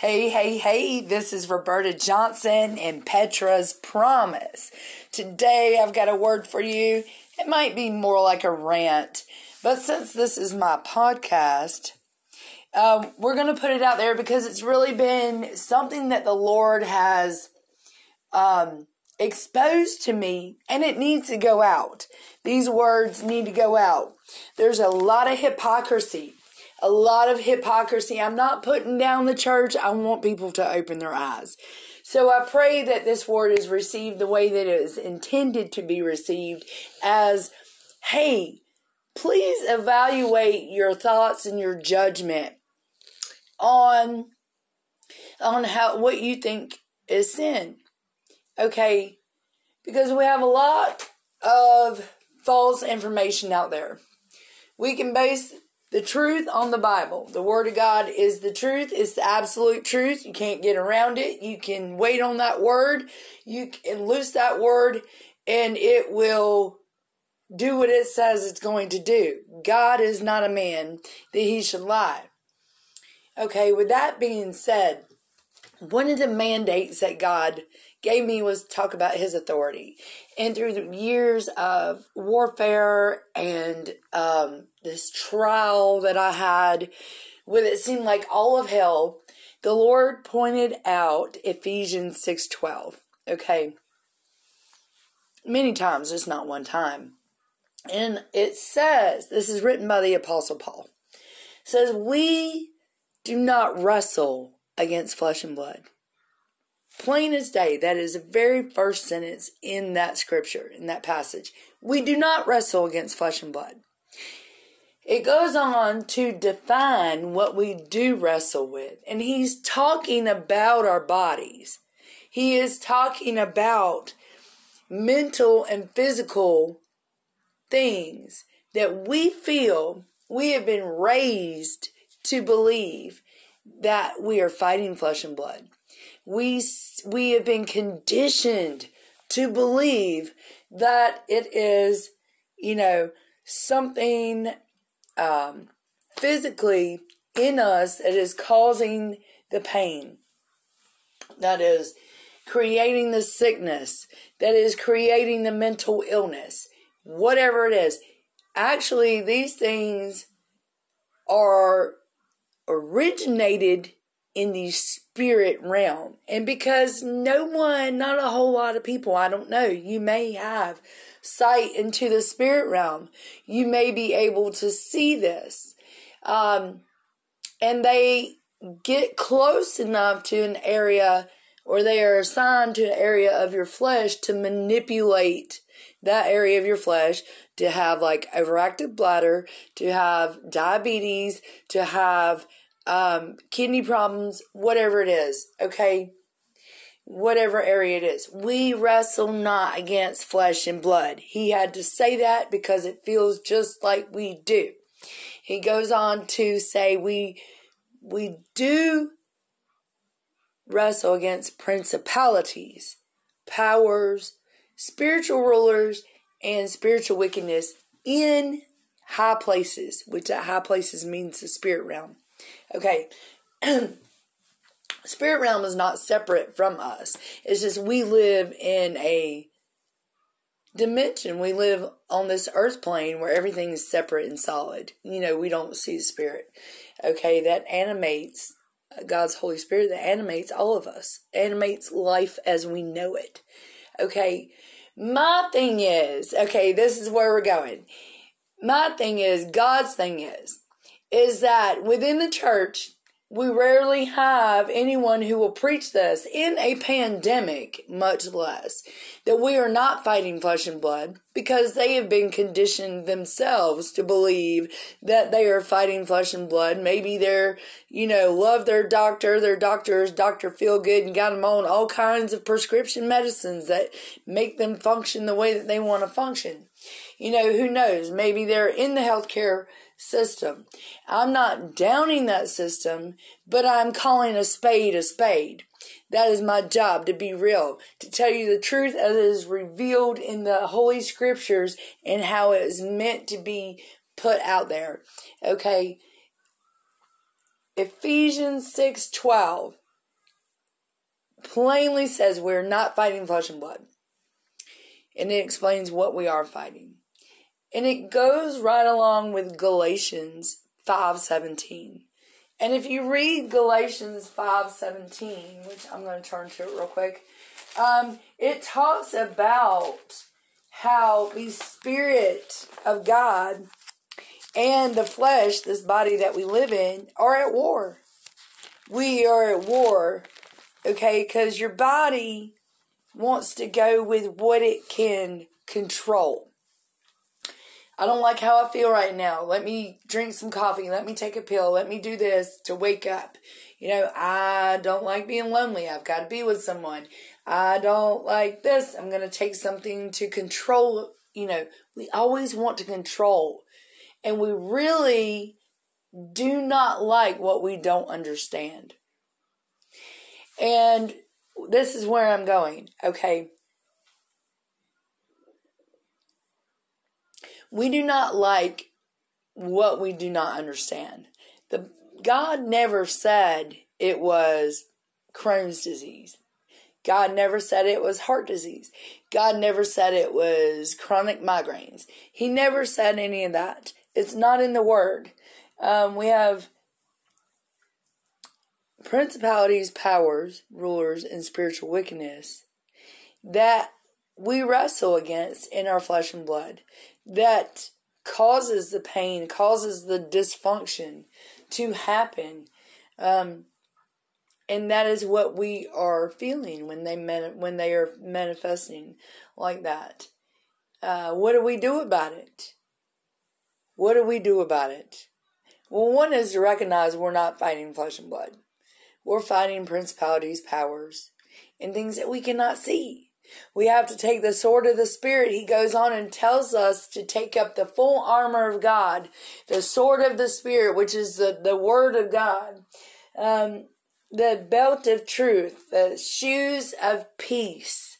Hey, hey, hey, this is Roberta Johnson and Petra's Promise. Today I've got a word for you. It might be more like a rant, but since this is my podcast, um, we're going to put it out there because it's really been something that the Lord has um, exposed to me and it needs to go out. These words need to go out. There's a lot of hypocrisy a lot of hypocrisy. I'm not putting down the church. I want people to open their eyes. So I pray that this word is received the way that it is intended to be received as, hey, please evaluate your thoughts and your judgment on on how what you think is sin. Okay? Because we have a lot of false information out there. We can base the truth on the Bible. The Word of God is the truth. It's the absolute truth. You can't get around it. You can wait on that Word. You can loose that Word and it will do what it says it's going to do. God is not a man that he should lie. Okay, with that being said, one of the mandates that God gave me was talk about his authority. And through the years of warfare and um, this trial that I had, with it seemed like all of hell, the Lord pointed out Ephesians 6:12. Okay. Many times, just not one time. And it says, this is written by the apostle Paul. says, "We do not wrestle against flesh and blood." Plain as day, that is the very first sentence in that scripture, in that passage. We do not wrestle against flesh and blood. It goes on to define what we do wrestle with. And he's talking about our bodies. He is talking about mental and physical things that we feel we have been raised to believe that we are fighting flesh and blood we we have been conditioned to believe that it is you know something um, physically in us that is causing the pain. That is creating the sickness. That is creating the mental illness. Whatever it is. Actually these things are originated in the spirit realm. And because no one, not a whole lot of people, I don't know, you may have sight into the spirit realm. You may be able to see this. Um, and they get close enough to an area or they are assigned to an area of your flesh to manipulate that area of your flesh to have like overactive bladder, to have diabetes, to have um, kidney problems, whatever it is, okay? Whatever area it is. We wrestle not against flesh and blood. He had to say that because it feels just like we do. He goes on to say we we do wrestle against principalities, powers, spiritual rulers, and spiritual wickedness in high places, which at high places means the spirit realm. Okay. Spirit realm is not separate from us. It's just we live in a dimension. We live on this earth plane where everything is separate and solid. You know, we don't see the spirit. Okay, that animates God's Holy Spirit that animates all of us, animates life as we know it. Okay, my thing is, okay, this is where we're going. My thing is, God's thing is, is that within the church, we rarely have anyone who will preach this in a pandemic, much less that we are not fighting flesh and blood because they have been conditioned themselves to believe that they are fighting flesh and blood. Maybe they're, you know, love their doctor, their doctors, Dr. Feel Good and got them on all kinds of prescription medicines that make them function the way that they want to function. You know, who knows? Maybe they're in the healthcare system. I'm not downing that system, but I'm calling a spade a spade. That is my job to be real, to tell you the truth as it is revealed in the Holy Scriptures and how it is meant to be put out there. Okay. Ephesians 6:12 plainly says we're not fighting flesh and blood. And it explains what we are fighting. And it goes right along with Galatians 5:17. And if you read Galatians 5:17, which I'm going to turn to it real quick, um, it talks about how the spirit of God and the flesh, this body that we live in, are at war. We are at war, okay? Because your body wants to go with what it can control. I don't like how I feel right now. Let me drink some coffee. Let me take a pill. Let me do this to wake up. You know, I don't like being lonely. I've got to be with someone. I don't like this. I'm going to take something to control. You know, we always want to control. And we really do not like what we don't understand. And this is where I'm going. Okay. We do not like what we do not understand. The God never said it was Crohn's disease. God never said it was heart disease. God never said it was chronic migraines. He never said any of that. It's not in the word. Um, we have principalities, powers, rulers, and spiritual wickedness that we wrestle against in our flesh and blood that causes the pain, causes the dysfunction to happen. Um, and that is what we are feeling when they mani- when they are manifesting like that. Uh, what do we do about it? What do we do about it? Well, one is to recognize we're not fighting flesh and blood. We're fighting principalities, powers, and things that we cannot see. We have to take the sword of the Spirit. He goes on and tells us to take up the full armor of God, the sword of the Spirit, which is the, the Word of God, um, the belt of truth, the shoes of peace,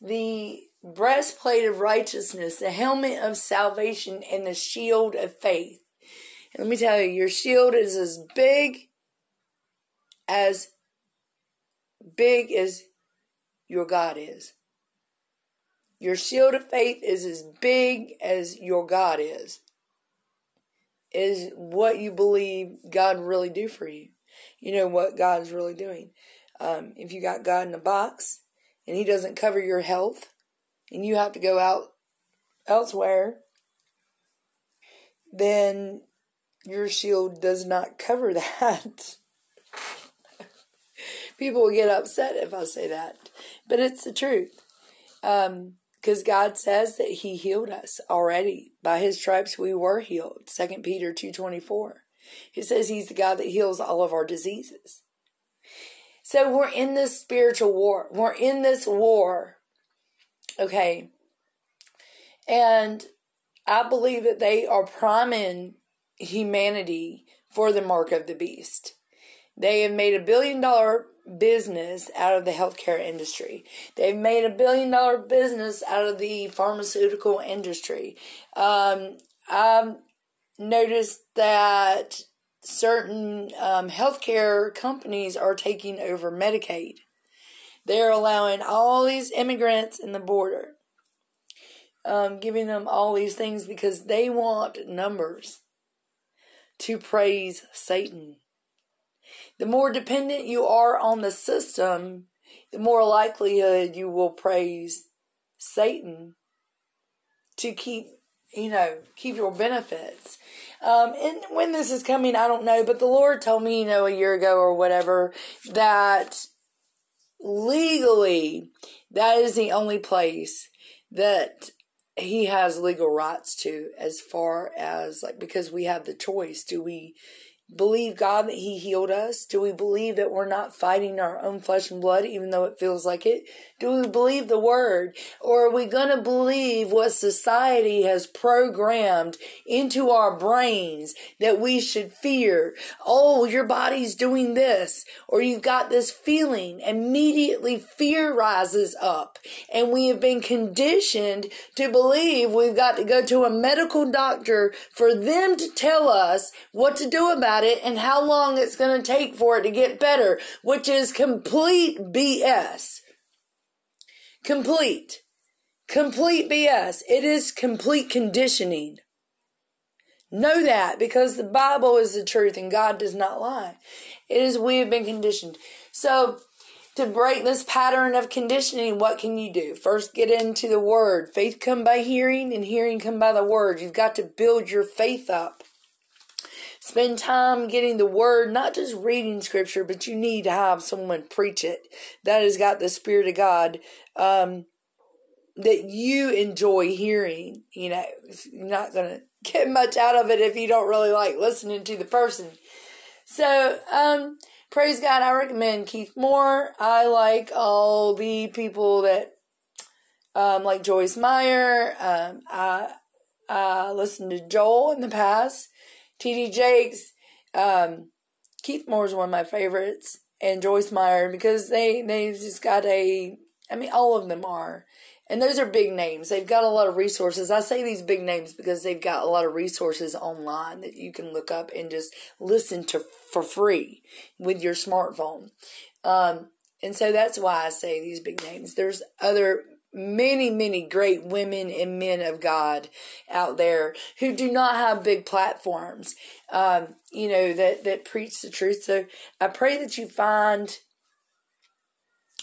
the breastplate of righteousness, the helmet of salvation, and the shield of faith. And let me tell you, your shield is as big as big as your God is. Your shield of faith is as big as your God is. Is what you believe God really do for you. You know what God is really doing. Um, if you got God in a box and He doesn't cover your health, and you have to go out elsewhere, then your shield does not cover that. People will get upset if I say that, but it's the truth. Um, because God says that he healed us already. By his stripes we were healed. 2 Peter 2.24. He says he's the God that heals all of our diseases. So we're in this spiritual war. We're in this war. Okay. And I believe that they are priming humanity for the mark of the beast. They have made a billion dollar business out of the healthcare industry. They've made a billion dollar business out of the pharmaceutical industry. Um, I've noticed that certain um, healthcare companies are taking over Medicaid. They're allowing all these immigrants in the border, um, giving them all these things because they want numbers to praise Satan. The more dependent you are on the system, the more likelihood you will praise Satan to keep, you know, keep your benefits. Um, and when this is coming, I don't know, but the Lord told me, you know, a year ago or whatever, that legally, that is the only place that he has legal rights to as far as like because we have the choice do we believe God that He healed us? Do we believe that we're not fighting our own flesh and blood, even though it feels like it? Do we believe the Word? Or are we going to believe what society has programmed into our brains that we should fear? Oh, your body's doing this, or you've got this feeling. Immediately, fear rises up, and we have been conditioned to believe we've got to go to a medical doctor for them to tell us what to do about at it and how long it's going to take for it to get better, which is complete BS. Complete. Complete BS. It is complete conditioning. Know that because the Bible is the truth and God does not lie. It is we have been conditioned. So to break this pattern of conditioning, what can you do? First, get into the Word. Faith come by hearing, and hearing come by the Word. You've got to build your faith up. Spend time getting the Word, not just reading Scripture, but you need to have someone preach it that has got the Spirit of God. Um, that you enjoy hearing. You know, you're not going to get much out of it if you don't really like listening to the person. So, um, praise God, I recommend Keith Moore. I like all the people that, um, like Joyce Meyer. Um, I, I listened to Joel in the past, T.D. Jakes. Um, Keith Moore is one of my favorites, and Joyce Meyer because they they've just got a. I mean, all of them are. And those are big names. They've got a lot of resources. I say these big names because they've got a lot of resources online that you can look up and just listen to for free with your smartphone. Um, and so that's why I say these big names. There's other many, many great women and men of God out there who do not have big platforms, um, you know, that, that preach the truth. So I pray that you find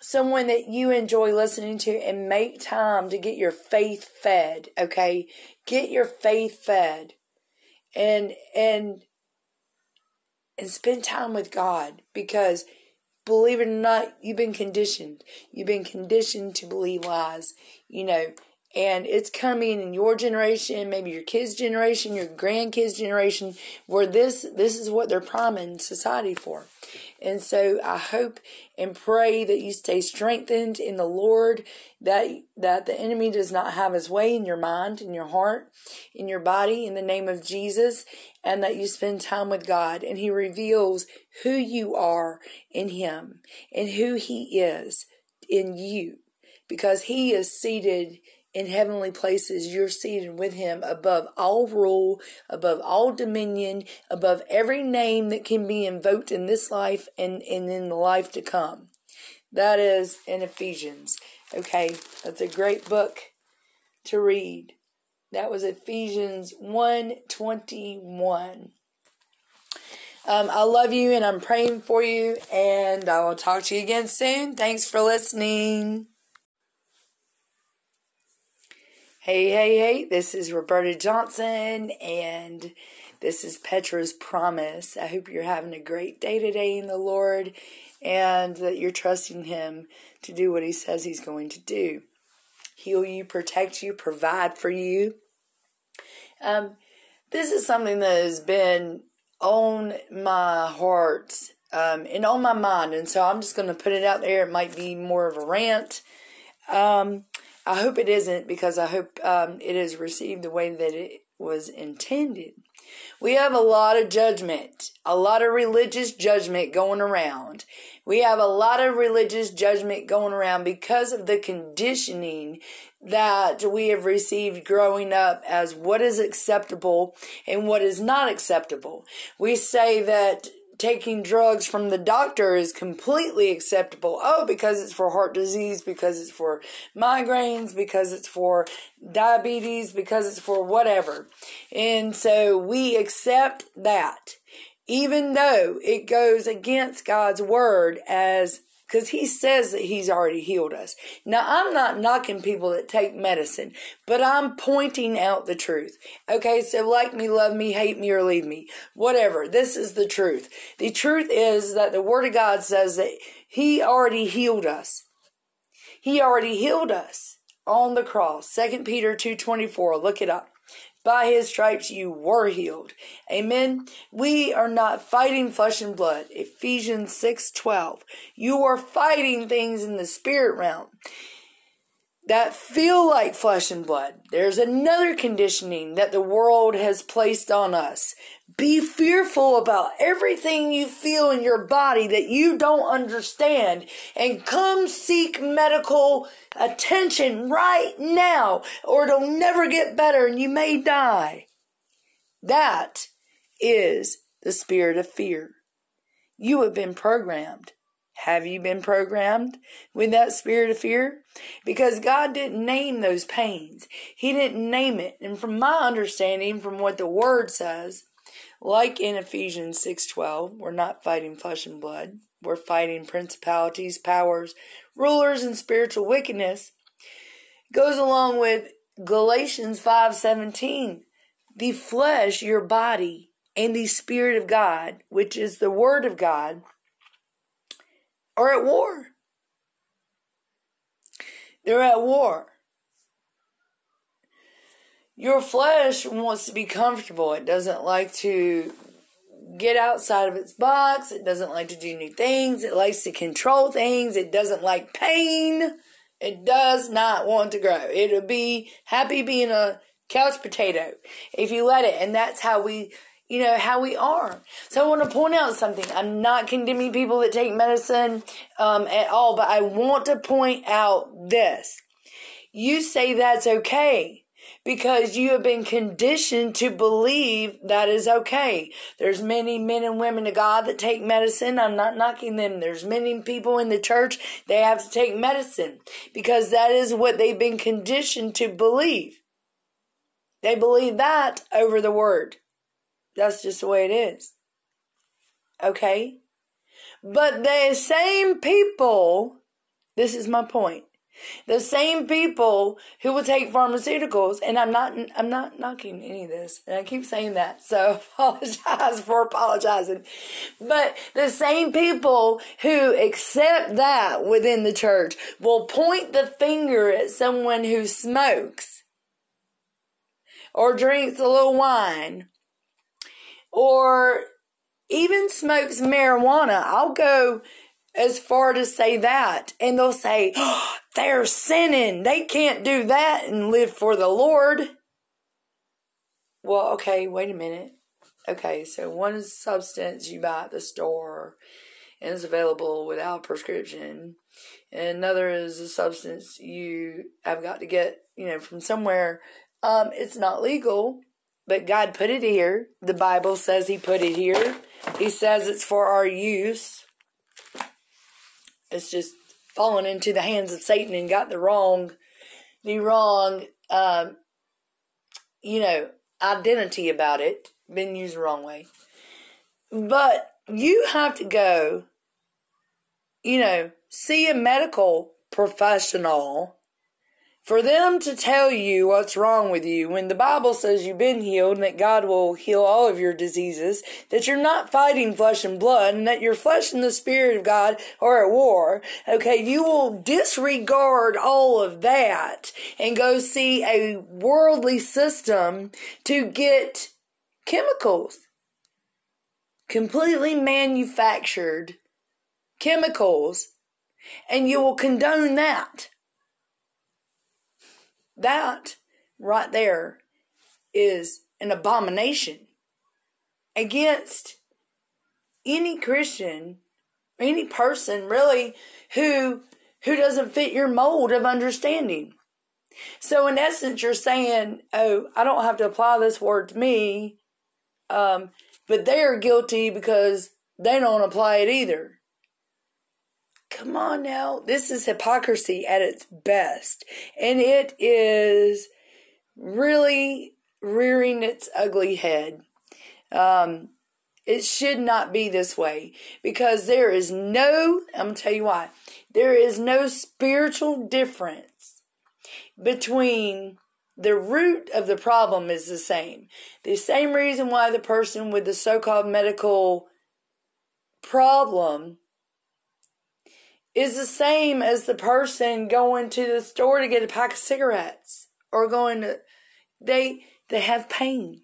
someone that you enjoy listening to and make time to get your faith fed, okay? Get your faith fed. And and and spend time with God because believe it or not, you've been conditioned. You've been conditioned to believe lies, you know, and it's coming in your generation, maybe your kids' generation, your grandkids' generation, where this this is what they're priming society for. And so I hope and pray that you stay strengthened in the Lord, that that the enemy does not have his way in your mind, in your heart, in your body, in the name of Jesus, and that you spend time with God and He reveals who you are in Him and who He is in you. Because He is seated in heavenly places, you're seated with him above all rule, above all dominion, above every name that can be invoked in this life and, and in the life to come. That is in Ephesians. Okay, that's a great book to read. That was Ephesians 121. Um, I love you and I'm praying for you, and I will talk to you again soon. Thanks for listening. Hey, hey, hey, this is Roberta Johnson, and this is Petra's Promise. I hope you're having a great day today in the Lord and that you're trusting Him to do what He says He's going to do heal you, protect you, provide for you. Um, this is something that has been on my heart um, and on my mind, and so I'm just going to put it out there. It might be more of a rant. Um, I hope it isn't because I hope um, it is received the way that it was intended. We have a lot of judgment, a lot of religious judgment going around. We have a lot of religious judgment going around because of the conditioning that we have received growing up as what is acceptable and what is not acceptable. We say that taking drugs from the doctor is completely acceptable. Oh, because it's for heart disease, because it's for migraines, because it's for diabetes, because it's for whatever. And so we accept that, even though it goes against God's word as because he says that he's already healed us. Now, I'm not knocking people that take medicine, but I'm pointing out the truth. Okay, so like me, love me, hate me, or leave me, whatever. This is the truth. The truth is that the Word of God says that he already healed us. He already healed us on the cross. 2 Peter 2.24, look it up. By his stripes you were healed. Amen. We are not fighting flesh and blood. Ephesians 6:12. You are fighting things in the spirit realm that feel like flesh and blood. There's another conditioning that the world has placed on us. Be fearful about everything you feel in your body that you don't understand and come seek medical attention right now or it'll never get better and you may die. That is the spirit of fear. You have been programmed. Have you been programmed with that spirit of fear? Because God didn't name those pains. He didn't name it. And from my understanding, from what the word says, like in Ephesians 6:12, we're not fighting flesh and blood. We're fighting principalities, powers, rulers and spiritual wickedness. Goes along with Galatians 5:17. The flesh, your body, and the spirit of God, which is the word of God, are at war. They're at war. Your flesh wants to be comfortable. It doesn't like to get outside of its box. It doesn't like to do new things. It likes to control things. It doesn't like pain. It does not want to grow. It'll be happy being a couch potato if you let it. And that's how we, you know, how we are. So I want to point out something. I'm not condemning people that take medicine um, at all, but I want to point out this. You say that's okay because you have been conditioned to believe that is okay. There's many men and women of God that take medicine. I'm not knocking them. There's many people in the church, they have to take medicine because that is what they've been conditioned to believe. They believe that over the word. That's just the way it is. Okay? But the same people, this is my point. The same people who will take pharmaceuticals, and I'm not, I'm not knocking any of this, and I keep saying that, so apologize for apologizing. But the same people who accept that within the church will point the finger at someone who smokes or drinks a little wine or even smokes marijuana. I'll go as far to say that. And they'll say, oh, they're sinning. They can't do that and live for the Lord. Well, okay, wait a minute. Okay, so one substance you buy at the store and is available without prescription. And another is a substance you have got to get, you know, from somewhere. Um, it's not legal, but God put it here. The Bible says He put it here. He says it's for our use. It's just fallen into the hands of Satan and got the wrong, the wrong, um, you know, identity about it. Been used the wrong way. But you have to go, you know, see a medical professional for them to tell you what's wrong with you when the Bible says you've been healed and that God will heal all of your diseases, that you're not fighting flesh and blood and that your flesh and the spirit of God are at war, okay, you will disregard all of that and go see a worldly system to get chemicals. Completely manufactured chemicals and you will condone that. That right there is an abomination against any Christian, any person really who who doesn't fit your mold of understanding. So in essence, you're saying, "Oh, I don't have to apply this word to me," um, but they are guilty because they don't apply it either. Come on now. This is hypocrisy at its best. And it is really rearing its ugly head. Um, it should not be this way because there is no, I'm going to tell you why, there is no spiritual difference between the root of the problem is the same. The same reason why the person with the so called medical problem is the same as the person going to the store to get a pack of cigarettes or going to they they have pain.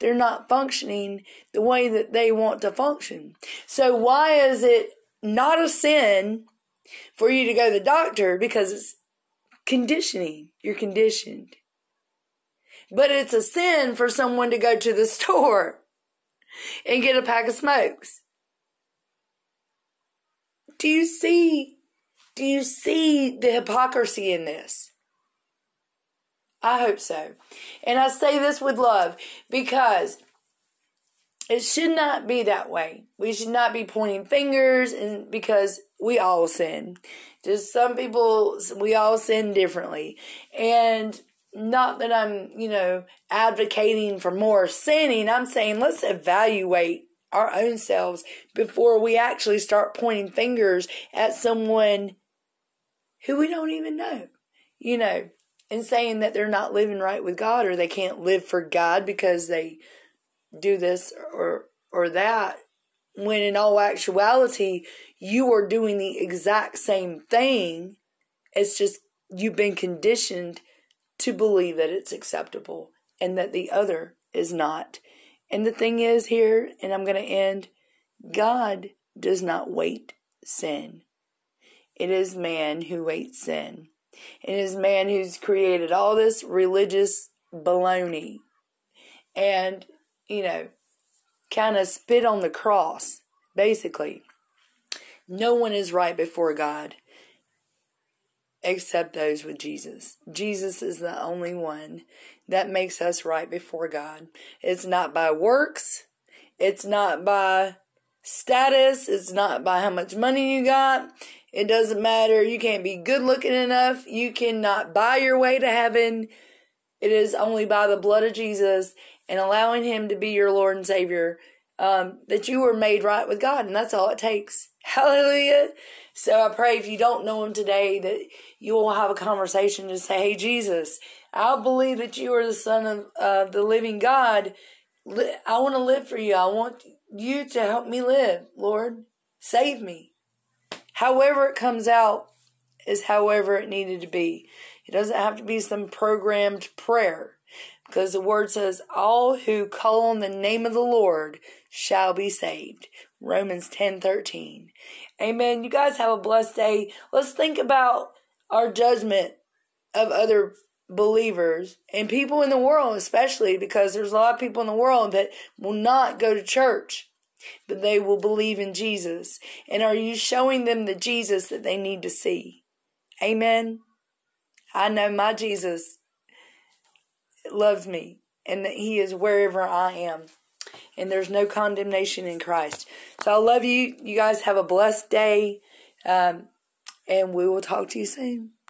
They're not functioning the way that they want to function. So why is it not a sin for you to go to the doctor? Because it's conditioning. You're conditioned. But it's a sin for someone to go to the store and get a pack of smokes do you see? Do you see the hypocrisy in this? I hope so. And I say this with love because it should not be that way. We should not be pointing fingers and because we all sin. Just some people we all sin differently. And not that I'm, you know, advocating for more sinning. I'm saying let's evaluate our own selves before we actually start pointing fingers at someone who we don't even know. You know, and saying that they're not living right with God or they can't live for God because they do this or or that when in all actuality you are doing the exact same thing it's just you've been conditioned to believe that it's acceptable and that the other is not and the thing is here and i'm going to end god does not wait sin. It is man who waits sin. It is man who's created all this religious baloney. And you know, kind of spit on the cross, basically. No one is right before God except those with Jesus. Jesus is the only one that makes us right before God. It's not by works, it's not by status, it's not by how much money you got. It doesn't matter. You can't be good looking enough. You cannot buy your way to heaven. It is only by the blood of Jesus and allowing Him to be your Lord and Savior, um, that you were made right with God, and that's all it takes. Hallelujah. So I pray if you don't know Him today, that you will have a conversation to say, Hey, Jesus, I believe that you are the Son of uh, the living God. I want to live for you. I want you to help me live, Lord. Save me. However, it comes out is however it needed to be. It doesn't have to be some programmed prayer because the word says, All who call on the name of the Lord shall be saved. Romans ten thirteen. Amen. You guys have a blessed day. Let's think about our judgment of other believers and people in the world, especially because there's a lot of people in the world that will not go to church, but they will believe in Jesus. And are you showing them the Jesus that they need to see? Amen. I know my Jesus loves me and that He is wherever I am. And there's no condemnation in Christ. So I love you. You guys have a blessed day. Um, and we will talk to you soon.